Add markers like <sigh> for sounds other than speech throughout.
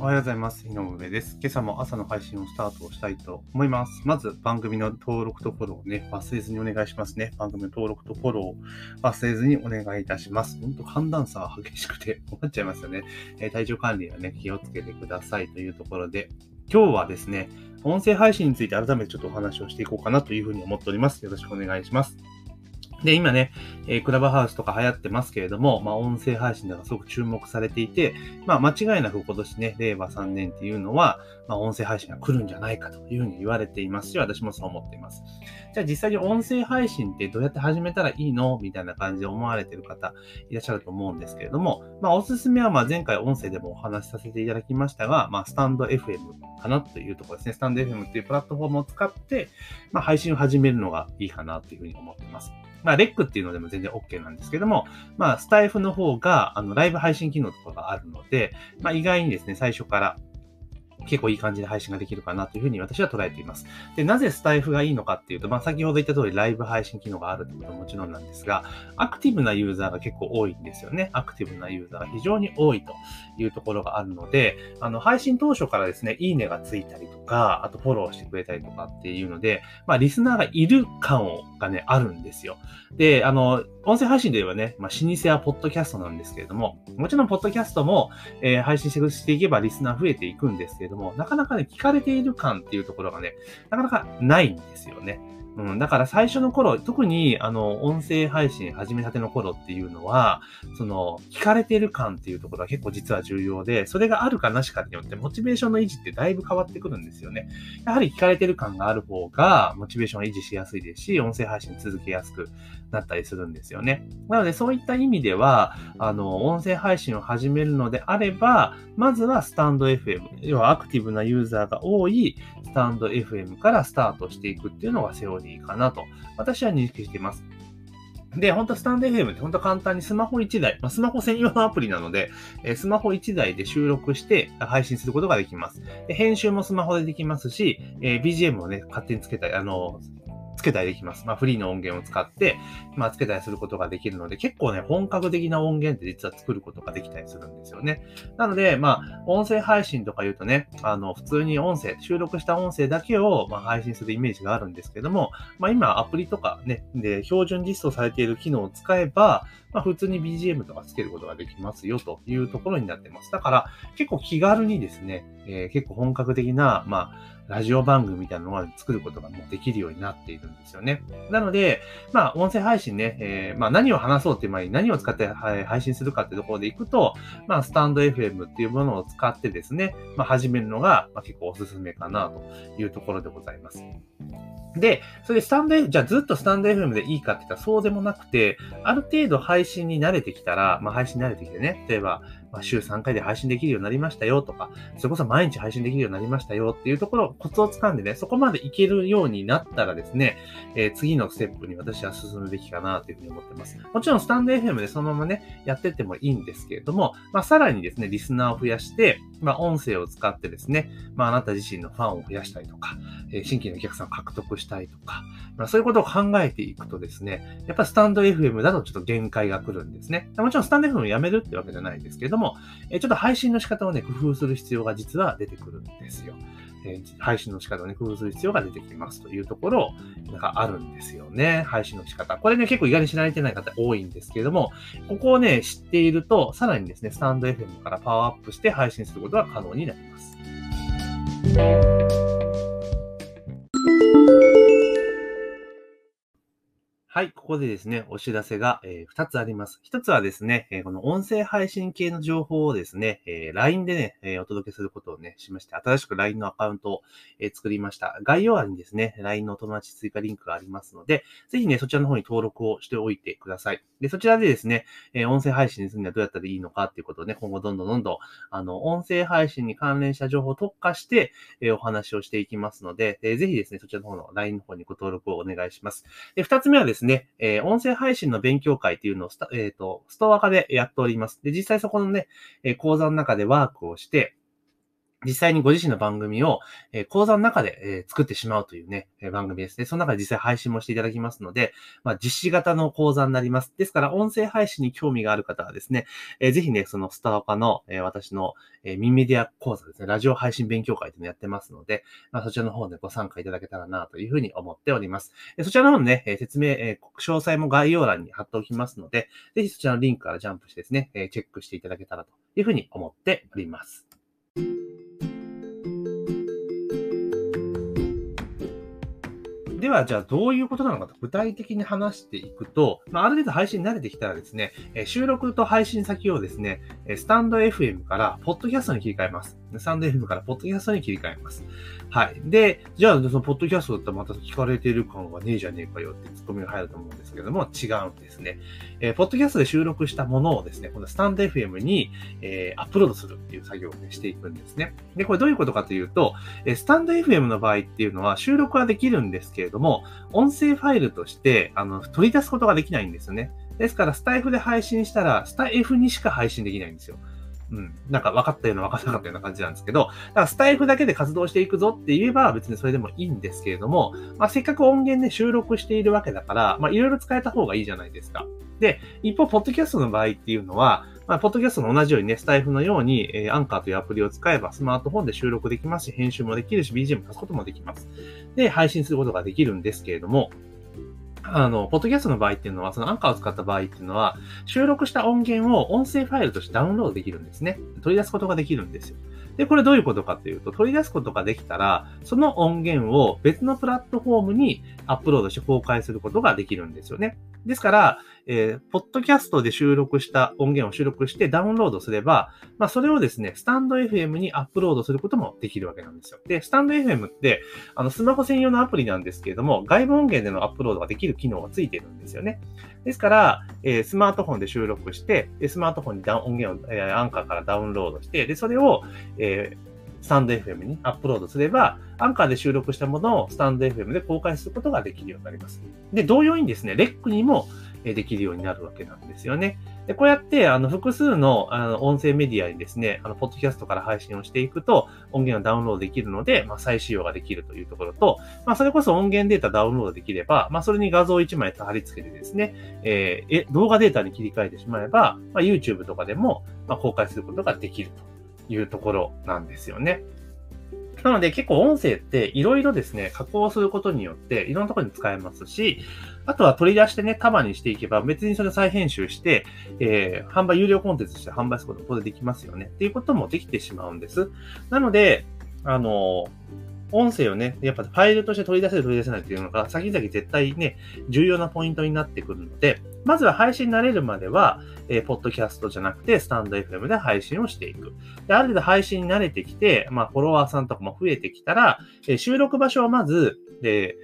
おはようございます。井上です。今朝も朝の配信をスタートしたいと思います。まず番組の登録とフォローをね、忘れずにお願いしますね。番組の登録とフォローを忘れずにお願いいたします。本当寒暖差が激しくて <laughs> 困っちゃいますよね。えー、体調管理はね、気をつけてくださいというところで、今日はですね、音声配信について改めてちょっとお話をしていこうかなというふうに思っております。よろしくお願いします。で、今ね、えー、クラブハウスとか流行ってますけれども、まあ、音声配信ではすごく注目されていて、まあ、間違いなく今年ね、令和3年っていうのは、まあ、音声配信が来るんじゃないかというふうに言われていますし、私もそう思っています。じゃあ実際に音声配信ってどうやって始めたらいいの？みたいな感じで思われている方いらっしゃると思うんですけれども、まあ、おすすめはまあ前回音声でもお話しさせていただきましたが、まあ、スタンド FM かなというところですね。スタンド FM っていうプラットフォームを使って、まあ、配信を始めるのがいいかなというふうに思っています。まあ、レックっていうのでも全然 OK なんですけども、まあ、スタイフの方が、あの、ライブ配信機能とかがあるので、まあ、意外にですね、最初から、結構いい感じで配信ができるかなというふうに私は捉えています。で、なぜスタイフがいいのかっていうと、まあ、先ほど言った通りライブ配信機能があるってことはもちろんなんですが、アクティブなユーザーが結構多いんですよね。アクティブなユーザーが非常に多いというところがあるので、あの、配信当初からですね、いいねがついたりとか、あとフォローしてくれたりとかっていうので、まあ、リスナーがいる感をがね、あるんですよ。で、あの、音声配信で言えばね、まあ、老舗はポッドキャストなんですけれども、もちろんポッドキャストも、えー、配信していけばリスナー増えていくんですけれども、なかなかね、聞かれている感っていうところがね、なかなかないんですよね。うん、だから最初の頃、特にあの、音声配信始めたての頃っていうのは、その、聞かれてる感っていうところは結構実は重要で、それがあるかなしかによってモチベーションの維持ってだいぶ変わってくるんですよね。やはり聞かれてる感がある方が、モチベーションを維持しやすいですし、音声配信続けやすくなったりするんですよね。なので、そういった意味では、あの、音声配信を始めるのであれば、まずはスタンド FM、要はアクティブなユーザーが多いスタンド FM からスタートしていくっていうのがセオリーかなと、私は認識しています。で、本当スタンド FM って本当簡単にスマホ1台、まあ、スマホ専用のアプリなので、え、スマホ1台で収録して配信することができます。で編集もスマホでできますし、え、BGM をね、勝手につけたり、あの、つけたりできます。まあ、フリーの音源を使って、まあ、つけたりすることができるので、結構ね、本格的な音源って実は作ることができたりするんですよね。なので、まあ、音声配信とか言うとね、あの、普通に音声、収録した音声だけを、まあ、配信するイメージがあるんですけども、まあ、今、アプリとかね、で、標準実装されている機能を使えば、まあ、普通に BGM とかつけることができますよというところになってます。だから、結構気軽にですね、えー、結構本格的な、まあ、ラジオ番組みたいなのを作ることがもうできるようになっているんですよね。なので、まあ、音声配信ね、えー、まあ、何を話そうっていう前に何を使って配信するかっていうところでいくと、まあ、スタンド FM っていうものを使ってですね、まあ、始めるのが、ま、結構おすすめかなというところでございます。で、それでスタンド F、じゃあずっとスタンド FM でいいかって言ったらそうでもなくて、ある程度配信に慣れてきたら、まあ配信に慣れてきてね、例えば、まあ、週3回で配信できるようになりましたよとか、それこそ毎日配信できるようになりましたよっていうところ、コツをつかんでね、そこまでいけるようになったらですね、えー、次のステップに私は進むべきかなというふうに思ってます。もちろんスタンド FM でそのままね、やってってもいいんですけれども、まあ、さらにですね、リスナーを増やして、まあ、音声を使ってですね、まあ、あなた自身のファンを増やしたりとか、え、新規のお客さんを獲得したいとか、まあ、そういうことを考えていくとですね、やっぱスタンド FM だとちょっと限界が来るんですね。もちろんスタンド FM をやめるってわけじゃないですけれども、え、ちょっと配信の仕方をね、工夫する必要が実は出てくるんですよ。え、配信の仕方をね、工夫する必要が出てきますというところ、なんかあるんですよね。配信の仕方。これね、結構意外に知られてない方多いんですけれども、ここをね、知っていると、さらにですね、スタンド FM からパワーアップして配信することが可能になります。はい、ここでですね、お知らせが、え、2つあります。1つはですね、え、この音声配信系の情報をですね、え、LINE でね、えお届けすることをね、しまして、新しく LINE のアカウントを、え作りました。概要欄にですね、LINE のお友達追加リンクがありますので、ぜひね、そちらの方に登録をしておいてください。で、そちらでですね、え音声配信にするにはどうやったらいいのかっていうことをね、今後どんどんどんどん、あの、音声配信に関連した情報を特化して、えお話をしていきますので、えぜひですね、そちらの方の LINE の方にご登録をお願いします。で、2つ目はですね、ですねえ音声配信の勉強会っていうのをスタ、えっ、ー、と、ストア化でやっております。で、実際そこのね、え講座の中でワークをして、実際にご自身の番組を、え、講座の中で、え、作ってしまうというね、え、番組ですね。その中で実際配信もしていただきますので、まあ、実施型の講座になります。ですから、音声配信に興味がある方はですね、えー、ぜひね、そのスターパの、え、私の、え、ミンメディア講座ですね、ラジオ配信勉強会というのをやってますので、まあ、そちらの方でご参加いただけたらなというふうに思っております。え、そちらの方のね、え、説明、え、詳細も概要欄に貼っておきますので、ぜひそちらのリンクからジャンプしてですね、え、チェックしていただけたらというふうに思っております。では、じゃあどういうことなのかと具体的に話していくと、まあ、ある程度配信慣れてきたらですね、え収録と配信先をですね、スタンド FM からポッドキャストに切り替えます。スタンド FM からポッドキャストに切り替えます。はい。で、じゃあ、そのポッドキャストだったらまた聞かれている感がねえじゃねえかよってツッコミが入ると思うんですけども、違うんですね。えー、ポッドキャストで収録したものをですね、このスタンド FM に、えー、アップロードするっていう作業を、ね、していくんですね。で、これどういうことかというと、えー、スタンド FM の場合っていうのは収録はできるんですけれども、音声ファイルとして、あの、取り出すことができないんですよね。ですから、スタイフで配信したら、スタイフにしか配信できないんですよ。うん。なんか分かったような分からなかったような感じなんですけど、だからスタイフだけで活動していくぞって言えば別にそれでもいいんですけれども、まあ、せっかく音源で収録しているわけだから、まあ、いろいろ使えた方がいいじゃないですか。で、一方、ポッドキャストの場合っていうのは、まあ、ポッドキャストの同じようにね、スタイフのように、えー、アンカーというアプリを使えば、スマートフォンで収録できますし、編集もできるし、BGM 足すこともできます。で、配信することができるんですけれども、あの、ポッドキャストの場合っていうのは、そのアンカーを使った場合っていうのは、収録した音源を音声ファイルとしてダウンロードできるんですね。取り出すことができるんですよ。で、これどういうことかというと、取り出すことができたら、その音源を別のプラットフォームにアップロードして公開することができるんですよね。ですから、えー、ポッドキャストで収録した音源を収録してダウンロードすれば、まあ、それをですね、スタンド FM にアップロードすることもできるわけなんですよ。で、スタンド FM って、あの、スマホ専用のアプリなんですけれども、外部音源でのアップロードができる機能がついてるんですよね。ですから、えー、スマートフォンで収録して、スマートフォンに音源を、えー、アンカーからダウンロードして、で、それを、えースタンド FM にアップロードすれば、アンカーで収録したものをスタンド FM で公開することができるようになります。で、同様にですね、レックにもできるようになるわけなんですよね。で、こうやって、あの、複数の、あの、音声メディアにですね、あの、ポッドキャストから配信をしていくと、音源をダウンロードできるので、まあ、再使用ができるというところと、まあ、それこそ音源データダウンロードできれば、まあ、それに画像1枚貼り付けてですね、えー、動画データに切り替えてしまえば、まあ、YouTube とかでも、まあ、公開することができるというところなんですよね。なので結構音声っていろいろですね、加工することによっていろんなところに使えますし、あとは取り出してね、束にしていけば別にそれ再編集して、えー、販売、有料コンテンツとして販売することも当然できますよね。っていうこともできてしまうんです。なので、あの、音声をね、やっぱファイルとして取り出せる取り出せないっていうのが、先々絶対ね、重要なポイントになってくるので、まずは配信慣れるまでは、えー、ポッドキャストじゃなくて、スタンド FM で配信をしていく。で、ある程度配信に慣れてきて、まあ、フォロワーさんとかも増えてきたら、えー、収録場所はまず、で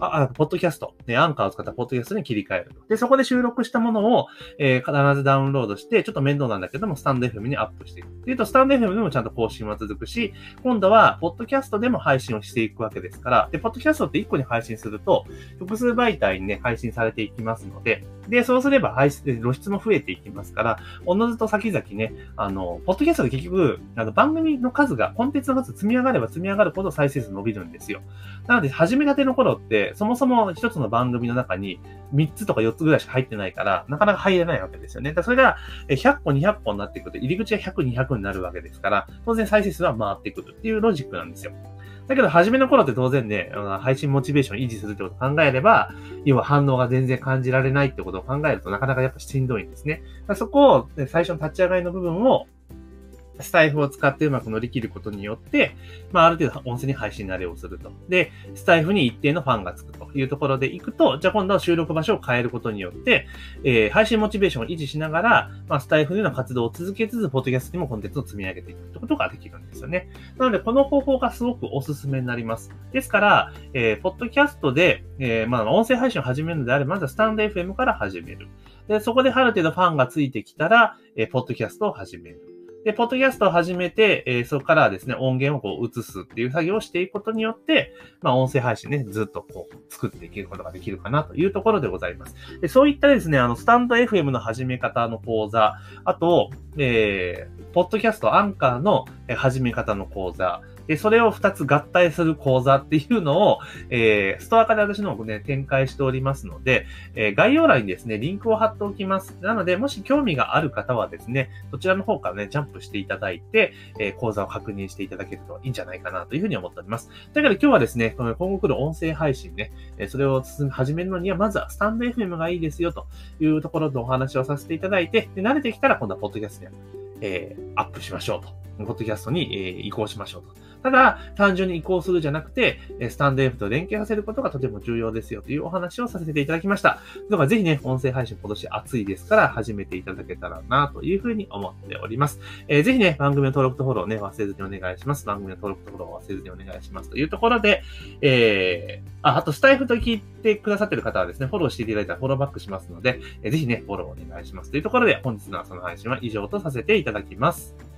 あ、あポッドキャスト、ね、アンカーを使ったポッドキャストに切り替えると。で、そこで収録したものを、えー、必ずダウンロードして、ちょっと面倒なんだけども、スタンド FM にアップしていく。っていうと、スタンド FM でもちゃんと更新は続くし、今度は、ポッドキャストでも配信をしていくわけですから、で、ポッドキャストって1個に配信すると、複数媒体にね、配信されていきますので、で、そうすれば配信、露出も増えていきますから、おのずと先々ね、あの、ポッドキャストで結局、あの、番組の数が、コンテンツの数積み上がれば積み上がるほど再生数伸びるんですよ。なので、始めたての頃って、そもそも一つの番組の中に3つとか4つぐらいしか入ってないから、なかなか入れないわけですよね。だそれが100個、200個になってくると、入り口が100、200になるわけですから、当然再生数は回ってくるっていうロジックなんですよ。だけど、初めの頃って当然ね、配信モチベーションを維持するってことを考えれば、要は反応が全然感じられないってことを考えるとなかなかやっぱしんどいんですね。そこを、最初の立ち上がりの部分をスタイフを使ってうまく乗り切ることによって、まあ、ある程度音声に配信慣れをすると。で、スタイフに一定のファンがつくというところで行くと、じゃあ今度は収録場所を変えることによって、えー、配信モチベーションを維持しながら、まあ、スタイフでの活動を続けつつ、ポッドキャストにもコンテンツを積み上げていくってことができるんですよね。なので、この方法がすごくおすすめになります。ですから、えー、ポッドキャストで、えー、まあ、音声配信を始めるのであれば、まずはスタンド FM から始める。で、そこである程度ファンがついてきたら、えー、ポッドキャストを始める。で、ポッドキャストを始めて、えー、そこからですね、音源をこう移すっていう作業をしていくことによって、まあ、音声配信ね、ずっとこう、作っていけることができるかなというところでございます。でそういったですね、あの、スタンド FM の始め方の講座、あと、えー、ポッドキャストアンカーの始め方の講座、で、それを2つ合体する講座っていうのを、えー、ストア化で私の方ね、展開しておりますので、えー、概要欄にですね、リンクを貼っておきます。なので、もし興味がある方はですね、そちらの方からね、ジャンプしていただいて、えー、講座を確認していただけるといいんじゃないかなというふうに思っております。だから今日はですね、この今後来る音声配信ね、えそれを始めるのには、まずはスタンド FM がいいですよというところでお話をさせていただいて、で慣れてきたら今度はポッドキャストで、えー、アップしましょうと。ポッドキャストに、えー、移行しましょうと。ただ、単純に移行するじゃなくて、スタンド F と連携させることがとても重要ですよというお話をさせていただきました。だからぜひね、音声配信今年暑いですから始めていただけたらなというふうに思っております。えー、ぜひね、番組の登録とフォローね、忘れずにお願いします。番組の登録とフォロー忘れずにお願いしますというところで、えー、あ、あとスタイフと聞いてくださってる方はですね、フォローしていただいたらフォローバックしますので、えー、ぜひね、フォローお願いしますというところで、本日の朝の配信は以上とさせていただきます。